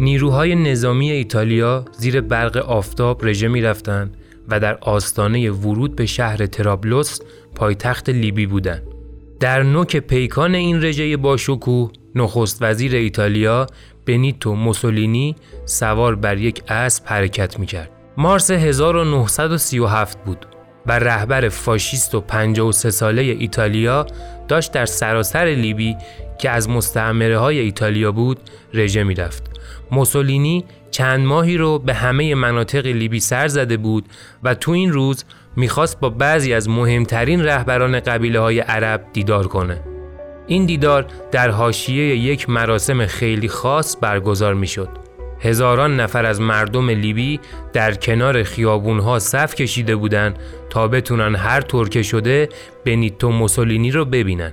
نیروهای نظامی ایتالیا زیر برق آفتاب رژه می رفتن و در آستانه ورود به شهر ترابلوس پایتخت لیبی بودند. در نوک پیکان این رژه باشکوه نخست وزیر ایتالیا بنیتو موسولینی سوار بر یک اسب حرکت می کرد. مارس 1937 بود و رهبر فاشیست و 53 ساله ایتالیا داشت در سراسر لیبی که از مستعمره های ایتالیا بود رژه می رفت. موسولینی چند ماهی رو به همه مناطق لیبی سر زده بود و تو این روز می‌خواست با بعضی از مهمترین رهبران قبیله های عرب دیدار کنه. این دیدار در حاشیه یک مراسم خیلی خاص برگزار می‌شد. هزاران نفر از مردم لیبی در کنار خیابونها صف کشیده بودند تا بتونن هر طور که شده بنیتو موسولینی رو ببینن.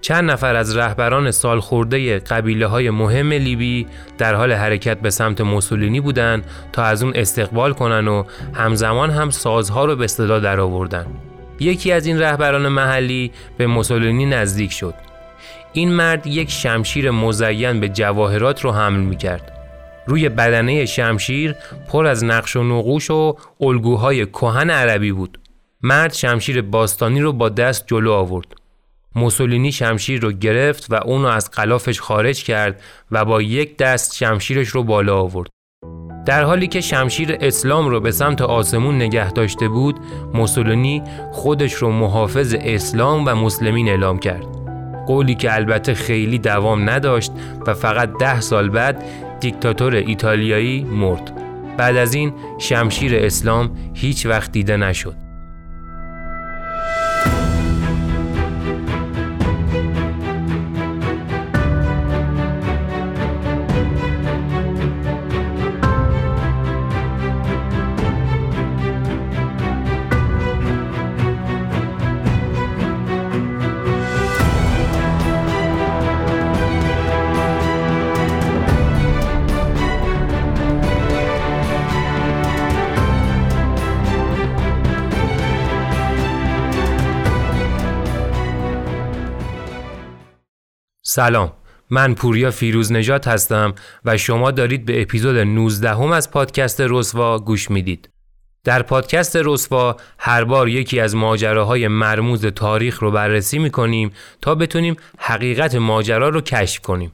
چند نفر از رهبران سالخورده قبیله های مهم لیبی در حال حرکت به سمت موسولینی بودند تا از اون استقبال کنن و همزمان هم سازها رو به صدا درآوردن. یکی از این رهبران محلی به موسولینی نزدیک شد. این مرد یک شمشیر مزین به جواهرات رو حمل می کرد. روی بدنه شمشیر پر از نقش و نقوش و الگوهای کهن عربی بود. مرد شمشیر باستانی رو با دست جلو آورد. موسولینی شمشیر رو گرفت و اونو از قلافش خارج کرد و با یک دست شمشیرش رو بالا آورد. در حالی که شمشیر اسلام رو به سمت آسمون نگه داشته بود، موسولینی خودش رو محافظ اسلام و مسلمین اعلام کرد. قولی که البته خیلی دوام نداشت و فقط ده سال بعد دیکتاتور ایتالیایی مرد. بعد از این شمشیر اسلام هیچ وقت دیده نشد. سلام من پوریا فیروز نجات هستم و شما دارید به اپیزود 19 هم از پادکست رسوا گوش می‌دید. در پادکست رسوا هر بار یکی از ماجراهای مرموز تاریخ رو بررسی می‌کنیم تا بتونیم حقیقت ماجرا رو کشف کنیم.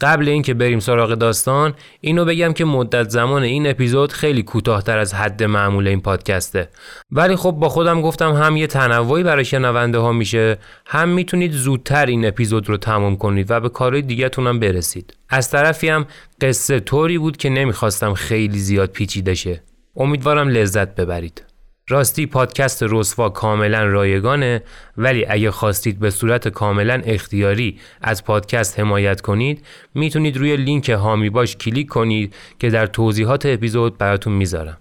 قبل اینکه بریم سراغ داستان اینو بگم که مدت زمان این اپیزود خیلی کوتاهتر از حد معمول این پادکسته. ولی خب با خودم گفتم هم یه تنوعی برای شنونده ها میشه هم می‌تونید زودتر این اپیزود رو تموم کنید و به کارهای دیگه هم برسید. از طرفی هم قصه طوری بود که نمی‌خواستم خیلی زیاد پیچیده شه. امیدوارم لذت ببرید. راستی پادکست رسوا کاملا رایگانه ولی اگه خواستید به صورت کاملا اختیاری از پادکست حمایت کنید می‌تونید روی لینک هامی باش کلیک کنید که در توضیحات اپیزود براتون می‌ذارم.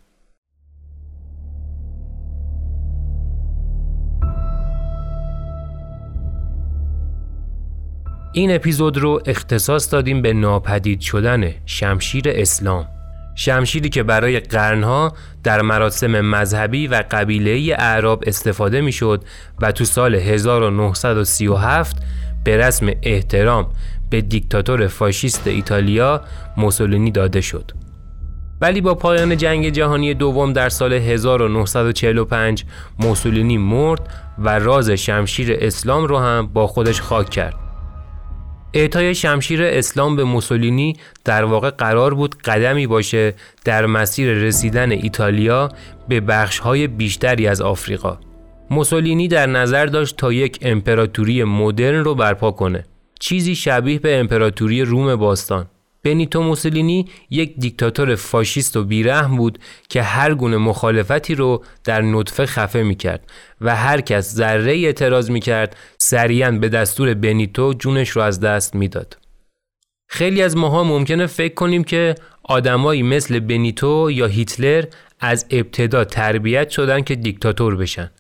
این اپیزود رو اختصاص دادیم به ناپدید شدن شمشیر اسلام شمشیری که برای قرنها در مراسم مذهبی و قبیله اعراب استفاده می‌شد و تو سال 1937 به رسم احترام به دیکتاتور فاشیست ایتالیا موسولینی داده شد. ولی با پایان جنگ جهانی دوم در سال 1945 موسولینی مرد و راز شمشیر اسلام رو هم با خودش خاک کرد. اعطای شمشیر اسلام به موسولینی در واقع قرار بود قدمی باشه در مسیر رسیدن ایتالیا به بخشهای بیشتری از آفریقا. موسولینی در نظر داشت تا یک امپراتوری مدرن رو برپا کنه. چیزی شبیه به امپراتوری روم باستان. بنیتو موسولینی یک دیکتاتور فاشیست و بیرحم بود که هر گونه مخالفتی رو در نطفه خفه می کرد و هر کس ذره اعتراض می کرد سریعا به دستور بنیتو جونش رو از دست می‌داد. خیلی از ماها ممکنه فکر کنیم که آدمایی مثل بنیتو یا هیتلر از ابتدا تربیت شدن که دیکتاتور بشن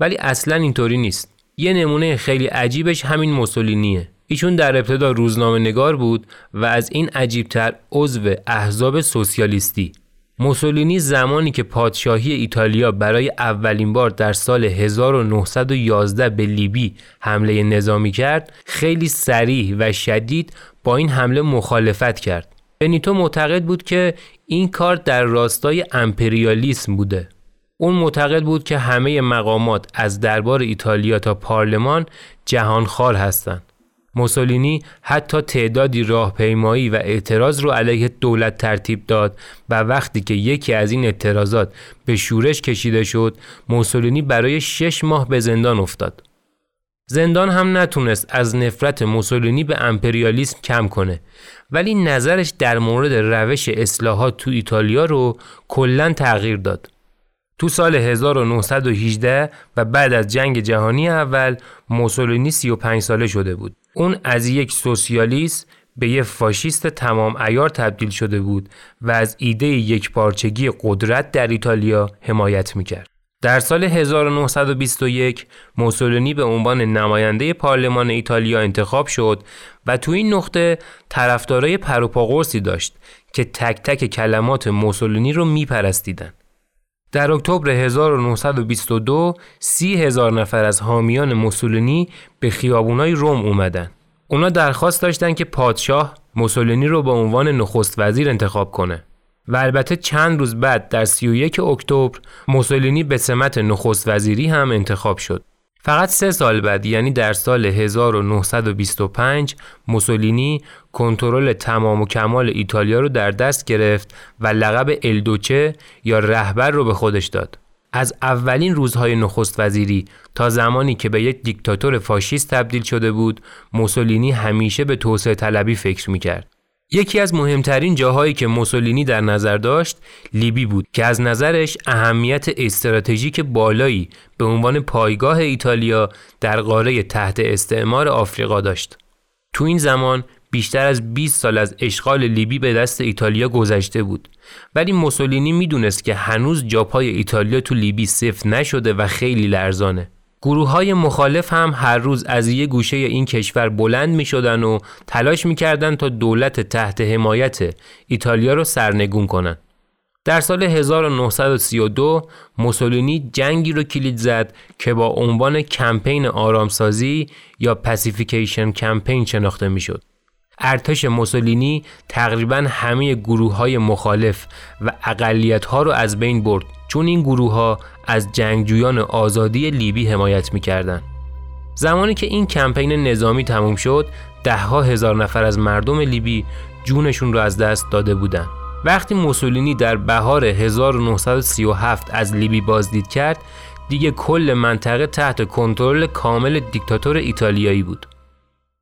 ولی اصلا اینطوری نیست. یه نمونه خیلی عجیبش همین موسولینیه. ایشون در ابتدا روزنامه نگار بود و از این عجیبتر عضو احزاب سوسیالیستی موسولینی زمانی که پادشاهی ایتالیا برای اولین بار در سال 1911 به لیبی حمله نظامی کرد خیلی سریح و شدید با این حمله مخالفت کرد بنیتو معتقد بود که این کار در راستای امپریالیسم بوده. اون معتقد بود که همه مقامات از دربار ایتالیا تا پارلمان جهانخوار هستند. موسولینی حتی تعدادی راهپیمایی و اعتراض رو علیه دولت ترتیب داد و وقتی که یکی از این اعتراضات به شورش کشیده شد موسولینی برای شش ماه به زندان افتاد. زندان هم نتونست از نفرت موسولینی به امپریالیسم کم کنه ولی نظرش در مورد روش اصلاحات تو ایتالیا رو کلا تغییر داد. تو سال 1918 و بعد از جنگ جهانی اول موسولینی 35 ساله شده بود. اون از یک سوسیالیست به یک فاشیست تمام ایار تبدیل شده بود و از ایده یک پارچگی قدرت در ایتالیا حمایت می‌کرد. در سال 1921 موسولینی به عنوان نماینده پارلمان ایتالیا انتخاب شد و تو این نقطه طرفدارای پروپاگورسی داشت که تک تک کلمات موسولینی رو میپرستیدن. در اکتبر 1922 سی هزار نفر از حامیان موسولینی به خیابونای روم اومدن. اونا درخواست داشتن که پادشاه موسولینی رو به عنوان نخست وزیر انتخاب کنه. و البته چند روز بعد در 31 اکتبر موسولینی به سمت نخست وزیری هم انتخاب شد. فقط سه سال بعد یعنی در سال 1925 موسولینی کنترل تمام و کمال ایتالیا رو در دست گرفت و لقب الدوچه یا رهبر رو به خودش داد. از اولین روزهای نخست وزیری تا زمانی که به یک دیکتاتور فاشیست تبدیل شده بود موسولینی همیشه به توسعه طلبی فکر می‌کرد. یکی از مهمترین جاهایی که موسولینی در نظر داشت لیبی بود که از نظرش اهمیت استراتژیک بالایی به عنوان پایگاه ایتالیا در قاره تحت استعمار آفریقا داشت. تو این زمان بیشتر از 20 سال از اشغال لیبی به دست ایتالیا گذشته بود ولی موسولینی می‌دونست که هنوز جاپای ایتالیا تو لیبی صفر نشده و خیلی لرزانه. گروه های مخالف هم هر روز از یه گوشه این کشور بلند می شدن و تلاش می کردن تا دولت تحت حمایت ایتالیا رو سرنگون کنن. در سال 1932 موسولینی جنگی رو کلید زد که با عنوان کمپین آرامسازی یا pacification campaign شناخته می شد. ارتش موسولینی تقریبا همه گروه های مخالف و اقلیت ها رو از بین برد چون این گروه ها از جنگجویان آزادی لیبی حمایت می‌کردند. زمانی که این کمپین نظامی تموم شد دهها هزار نفر از مردم لیبی جونشون رو از دست داده بودند. وقتی موسولینی در بهار 1937 از لیبی بازدید کرد دیگه کل منطقه تحت کنترل کامل دیکتاتور ایتالیایی بود.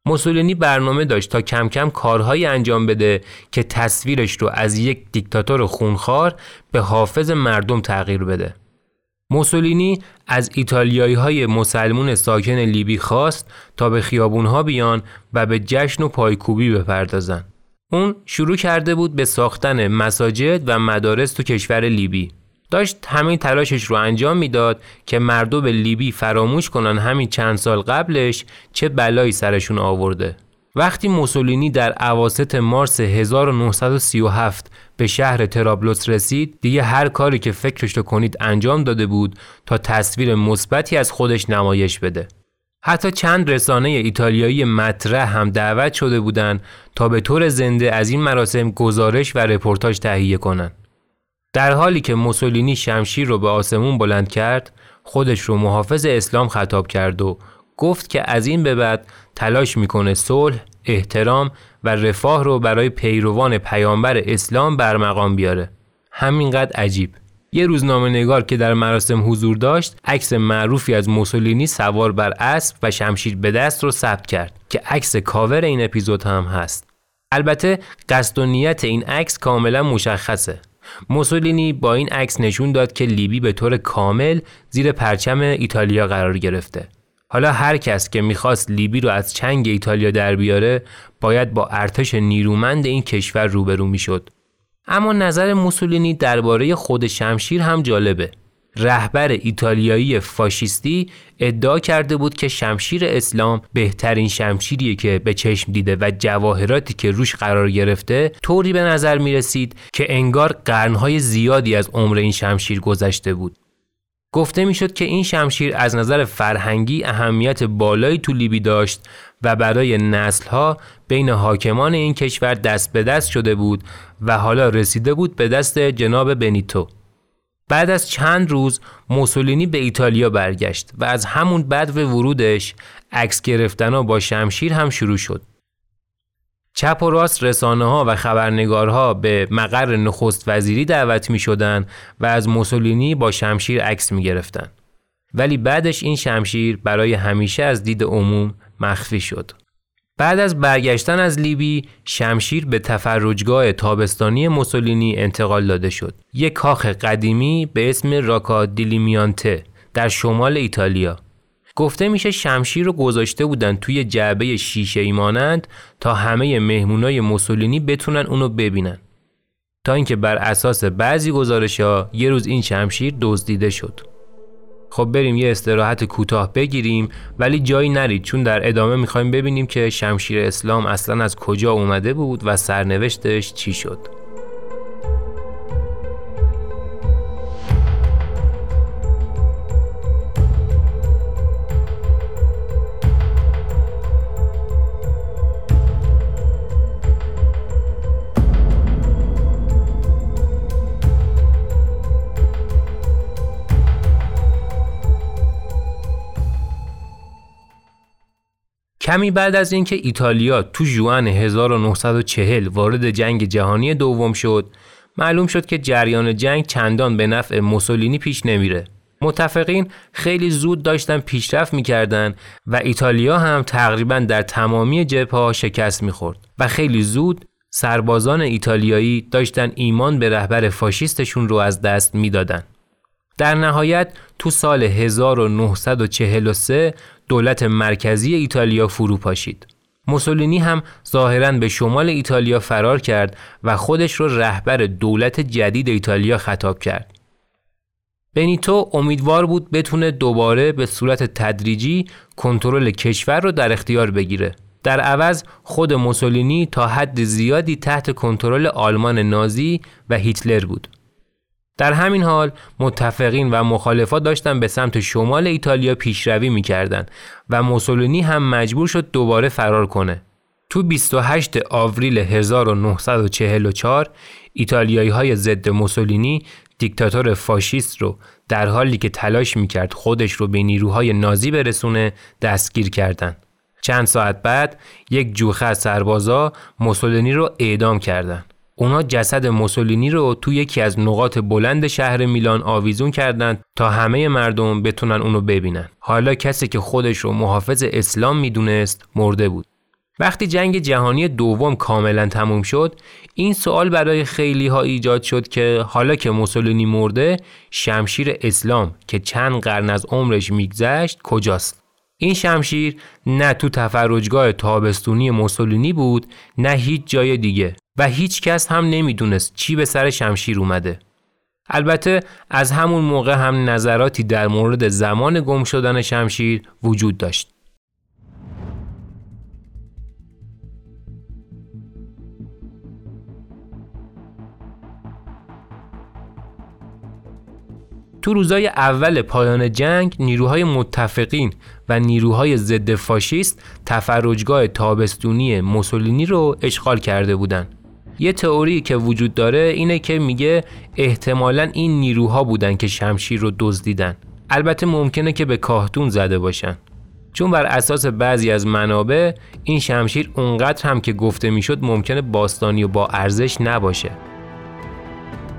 موسولینی برنامه داشت تا کم کم کارهایی انجام بده که تصویرش رو از یک دیکتاتور خونخوار به حافظ مردم تغییر بده. موسولینی از ایتالیایی های مسلمون ساکن لیبی خواست تا به خیابونها بیان و به جشن و پایکوبی بپردازن. اون شروع کرده بود به ساختن مساجد و مدارس تو کشور لیبی. داشت همین تلاشش رو انجام می‌داد که مردم لیبی فراموش کنن همین چند سال قبلش چه بلایی سرشون آورده. وقتی موسولینی در عواست مارس 1937 به شهر ترابلوس رسید دیگه هر کاری که فکرش رو کنید انجام داده بود تا تصویر مثبتی از خودش نمایش بده. حتی چند رسانه ایتالیایی مطرح هم دعوت شده بودند تا به طور زنده از این مراسم گزارش و رپورتاج تهیه کنند. در حالی که موسولینی شمشیر رو به آسمون بلند کرد خودش رو محافظ اسلام خطاب کرد و گفت که از این به بعد تلاش می‌کنه صلح، احترام و رفاه رو برای پیروان پیامبر اسلام برمقام بیاره. همینقدر عجیب. یه روزنامه نگار که در مراسم حضور داشت عکس معروفی از موسولینی سوار بر اسب و شمشیر به دست رو ثبت کرد که عکس کاور این اپیزود هم هست. البته قصد و نیت این عکس کاملا مشخصه. موسولینی با این عکس نشون داد که لیبی به طور کامل زیر پرچم ایتالیا قرار گرفته. حالا هر کس که می‌خواست لیبی رو از چنگ ایتالیا در بیاره باید با ارتش نیرومند این کشور روبرو می‌شد. اما نظر موسولینی درباره خود شمشیر هم جالبه. رهبر ایتالیایی فاشیستی ادعا کرده بود که شمشیر اسلام بهترین شمشیریه که به چشم دیده و جواهراتی که روش قرار گرفته طوری به نظر می رسید که انگار قرنهای زیادی از عمر این شمشیر گذشته بود. گفته می‌شد که این شمشیر از نظر فرهنگی اهمیت بالایی تو لیبی داشت و برای نسلها بین حاکمان این کشور دست به دست شده بود و حالا رسیده بود به دست جناب بنیتو. بعد از چند روز موسولینی به ایتالیا برگشت و از همون بعد ورودش عکس گرفتن با شمشیر هم شروع شد. چپ و راست رسانه ها و خبرنگارها به مقر نخست وزیری دعوت می شدن و از موسولینی با شمشیر عکس می گرفتن. ولی بعدش این شمشیر برای همیشه از دید عموم مخفی شد. بعد از برگشتن از لیبی شمشیر به تفرجگاه تابستانی موسولینی انتقال داده شد. یک کاخ قدیمی به اسم راکا دیلیمیانته در شمال ایتالیا. گفته میشه شمشیر رو گذاشته بودن توی جعبه شیشه ای مانند تا همه مهمونای موسولینی بتونن اونو ببینن. تا اینکه بر اساس بعضی گزارش ها یه روز این شمشیر دزدیده شد. خب بریم یه استراحت کوتاه بگیریم ولی جایی نرید چون در ادامه می‌خوایم ببینیم که شمشیر اسلام اصلا از کجا اومده بود و سرنوشتش چی شد. کمی بعد از اینکه ایتالیا تو جوان 1940 وارد جنگ جهانی دوم شد معلوم شد که جریان جنگ چندان به نفع موسولینی پیش نمیره متفقین خیلی زود داشتن پیشرفت می‌کردن و ایتالیا هم تقریبا در تمامی جبهه شکست می‌خورد و خیلی زود سربازان ایتالیایی داشتن ایمان به رهبر فاشیستشون رو از دست می‌دادن. در نهایت تو سال 1943 دولت مرکزی ایتالیا فرو پاشید. موسولینی هم ظاهرا به شمال ایتالیا فرار کرد و خودش رو رهبر دولت جدید ایتالیا خطاب کرد. بنیتو امیدوار بود بتونه دوباره به صورت تدریجی کنترل کشور رو در اختیار بگیره. در عوض خود موسولینی تا حد زیادی تحت کنترل آلمان نازی و هیتلر بود. در همین حال متفقین و مخالفات داشتن به سمت شمال ایتالیا پیشروی می‌کردند و موسولینی هم مجبور شد دوباره فرار کنه. تو 28 آوریل 1944 ایتالیایی های ضد موسولینی دیکتاتور فاشیست رو در حالی که تلاش می‌کرد خودش رو به نیروهای نازی برسونه دستگیر کردند. چند ساعت بعد یک جوخه از سربازا موسولینی رو اعدام کردند. اونا جسد موسولینی رو تو یکی از نقاط بلند شهر میلان آویزون کردند تا همه مردم بتونن اونو ببینن. حالا کسی که خودش رو محافظ اسلام می‌دونست مرده بود. وقتی جنگ جهانی دوم کاملا تموم شد این سوال برای خیلی ها ایجاد شد که حالا که موسولینی مرده شمشیر اسلام که چند قرن از عمرش میگذشت کجاست این شمشیر نه تو تفرجگاه تابستونی موسولینی بود نه هیچ جای دیگه و هیچ کس هم نمی‌دونست چی به سر شمشیر اومده. البته از همون موقع هم نظراتی در مورد زمان گم شدن شمشیر وجود داشت. تو روزای اول پایان جنگ نیروهای متفقین و نیروهای ضد فاشیست تفرجگاه تابستونی موسولینی رو اشغال کرده بودند. یه تئوری که وجود داره اینه که میگه احتمالا این نیروها بودن که شمشیر رو دزدیدن. البته ممکنه که به کاهتون زده باشن. چون بر اساس بعضی از منابع این شمشیر اونقدر هم که گفته می‌شد ممکنه باستانی و با ارزش نباشه.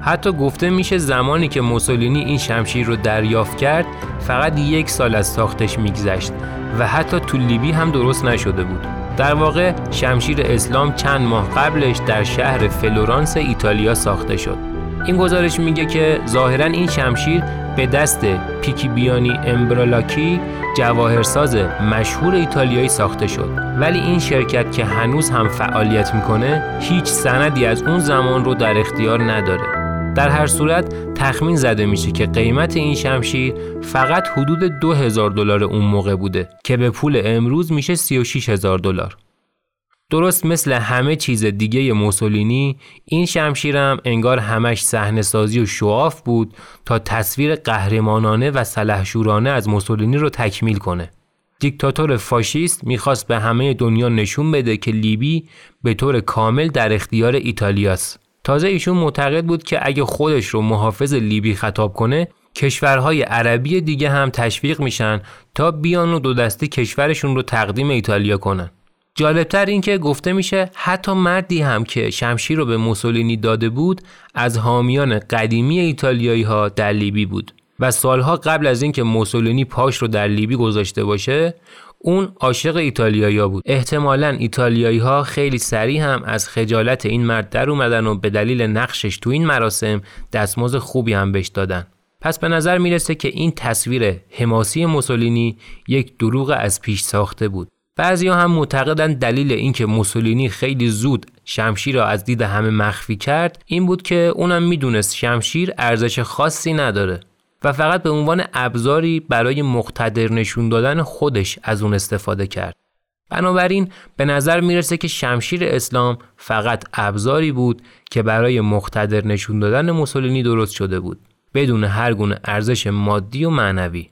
حتی گفته میشه زمانی که موسولینی این شمشیر رو دریافت کرد فقط یک سال از ساختش میگذشت و حتی تو لیبی هم درست نشده بود. در واقع شمشیر اسلام چند ماه قبلش در شهر فلورانس ایتالیا ساخته شد. این گزارش میگه که ظاهرا این شمشیر به دست پیکی بیانی امبرالاکی جواهرساز مشهور ایتالیایی ساخته شد. ولی این شرکت که هنوز هم فعالیت می‌کنه هیچ سندی از اون زمان رو در اختیار نداره. در هر صورت تخمین زده میشه که قیمت این شمشیر فقط حدود 2000 دلار اون موقع بوده که به پول امروز میشه 36 هزار دلار. درست مثل همه چیز دیگه موسولینی این شمشیرم انگار همش صحنه سازی و شواف بود تا تصویر قهرمانانه و سلحشورانه از موسولینی رو تکمیل کنه. دیکتاتور فاشیست می‌خواست به همه دنیا نشون بده که لیبی به طور کامل در اختیار ایتالیاست. تازه ایشون معتقد بود که اگه خودش رو محافظ لیبی خطاب کنه کشورهای عربی دیگه هم تشویق میشن تا بیان و دو دستی کشورشون رو تقدیم ایتالیا کنن. جالبتر این که گفته میشه حتی مردی هم که شمشیر رو به موسولینی داده بود از حامیان قدیمی ایتالیایی ها در لیبی بود و سالها قبل از اینکه موسولینی پاش رو در لیبی گذاشته باشه اون عاشق ایتالیایی بود. احتمالا ایتالیایی ها خیلی سریع هم از خجالت این مرد در اومدن و به دلیل نقشش تو این مراسم دستمزد خوبی هم بهش دادن. پس به نظر می‌رسه که این تصویر حماسی موسولینی یک دروغ از پیش ساخته بود. بعضی هم معتقدند دلیل اینکه موسولینی خیلی زود شمشیر را از دید همه مخفی کرد این بود که اونم می‌دونست شمشیر ارزش خاصی نداره. و فقط به عنوان ابزاری برای مقتدر نشون دادن خودش از اون استفاده کرد. بنابراین به نظر می‌رسه که شمشیر اسلام فقط ابزاری بود که برای مقتدر نشون دادن موسولینی درست شده بود بدون هر گونه ارزش مادی و معنوی.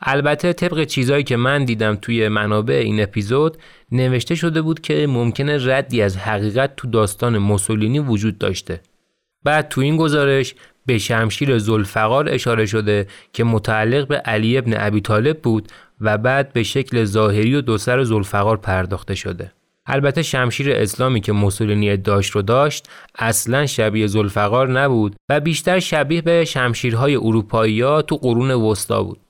البته طبق چیزایی که من دیدم توی منابع این اپیزود نوشته شده بود که ممکنه ردی از حقیقت تو داستان موسولینی وجود داشته. بعد تو این گزارش به شمشیر زلفقار اشاره شده که متعلق به علی ابن ابی طالب بود و بعد به شکل ظاهری و دو سر زلفقار پرداخته شده. البته شمشیر اسلامی که موسولینی داشت رو داشت اصلا شبیه زلفقار نبود و بیشتر شبیه به شمشیرهای اروپایی تو قرون وسطا بود.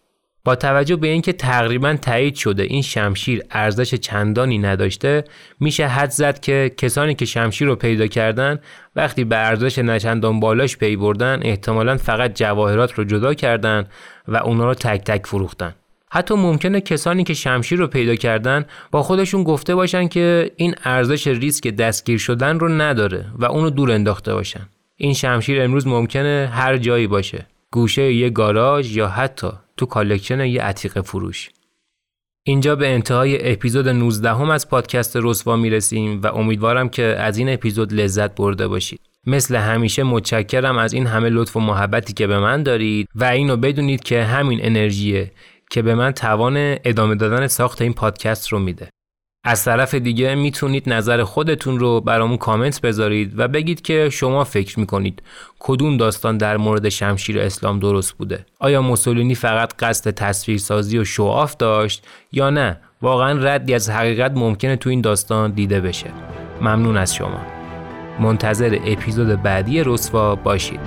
با توجه به اینکه تقریبا تایید شده این شمشیر ارزش چندانی نداشته میشه حد زد که کسانی که شمشیر رو پیدا کردن وقتی به ارزش نچندان بالاش پی بردن احتمالا فقط جواهرات رو جدا کردن و اونا رو تک تک فروختن. حتی ممکنه کسانی که شمشیر رو پیدا کردن با خودشون گفته باشن که این ارزش ریسک دستگیر شدن رو نداره و اونو دور انداخته باشن. این شمشیر امروز ممکنه هر جایی باشه. گوشه یه گاراژ یا حتی تو collection یه عتیق فروش. اینجا به انتهای اپیزود 19 هم از پادکست رسوا می‌رسیم و امیدوارم که از این اپیزود لذت برده باشید. مثل همیشه متشکرم از این همه لطف و محبتی که به من دارید و اینو بدونید که همین انرژیه که به من توان ادامه دادن ساخت این پادکست رو میده. از طرف دیگه می‌تونید نظر خودتون رو برامون کامنت بذارید و بگید که شما فکر می‌کنید کدوم داستان در مورد شمشیر اسلام درست بوده. آیا موسولینی فقط قصد تصویرسازی و شعاف داشت یا نه؟ واقعا ردی از حقیقت ممکنه تو این داستان دیده بشه. ممنون از شما. منتظر اپیزود بعدی رسوا باشید.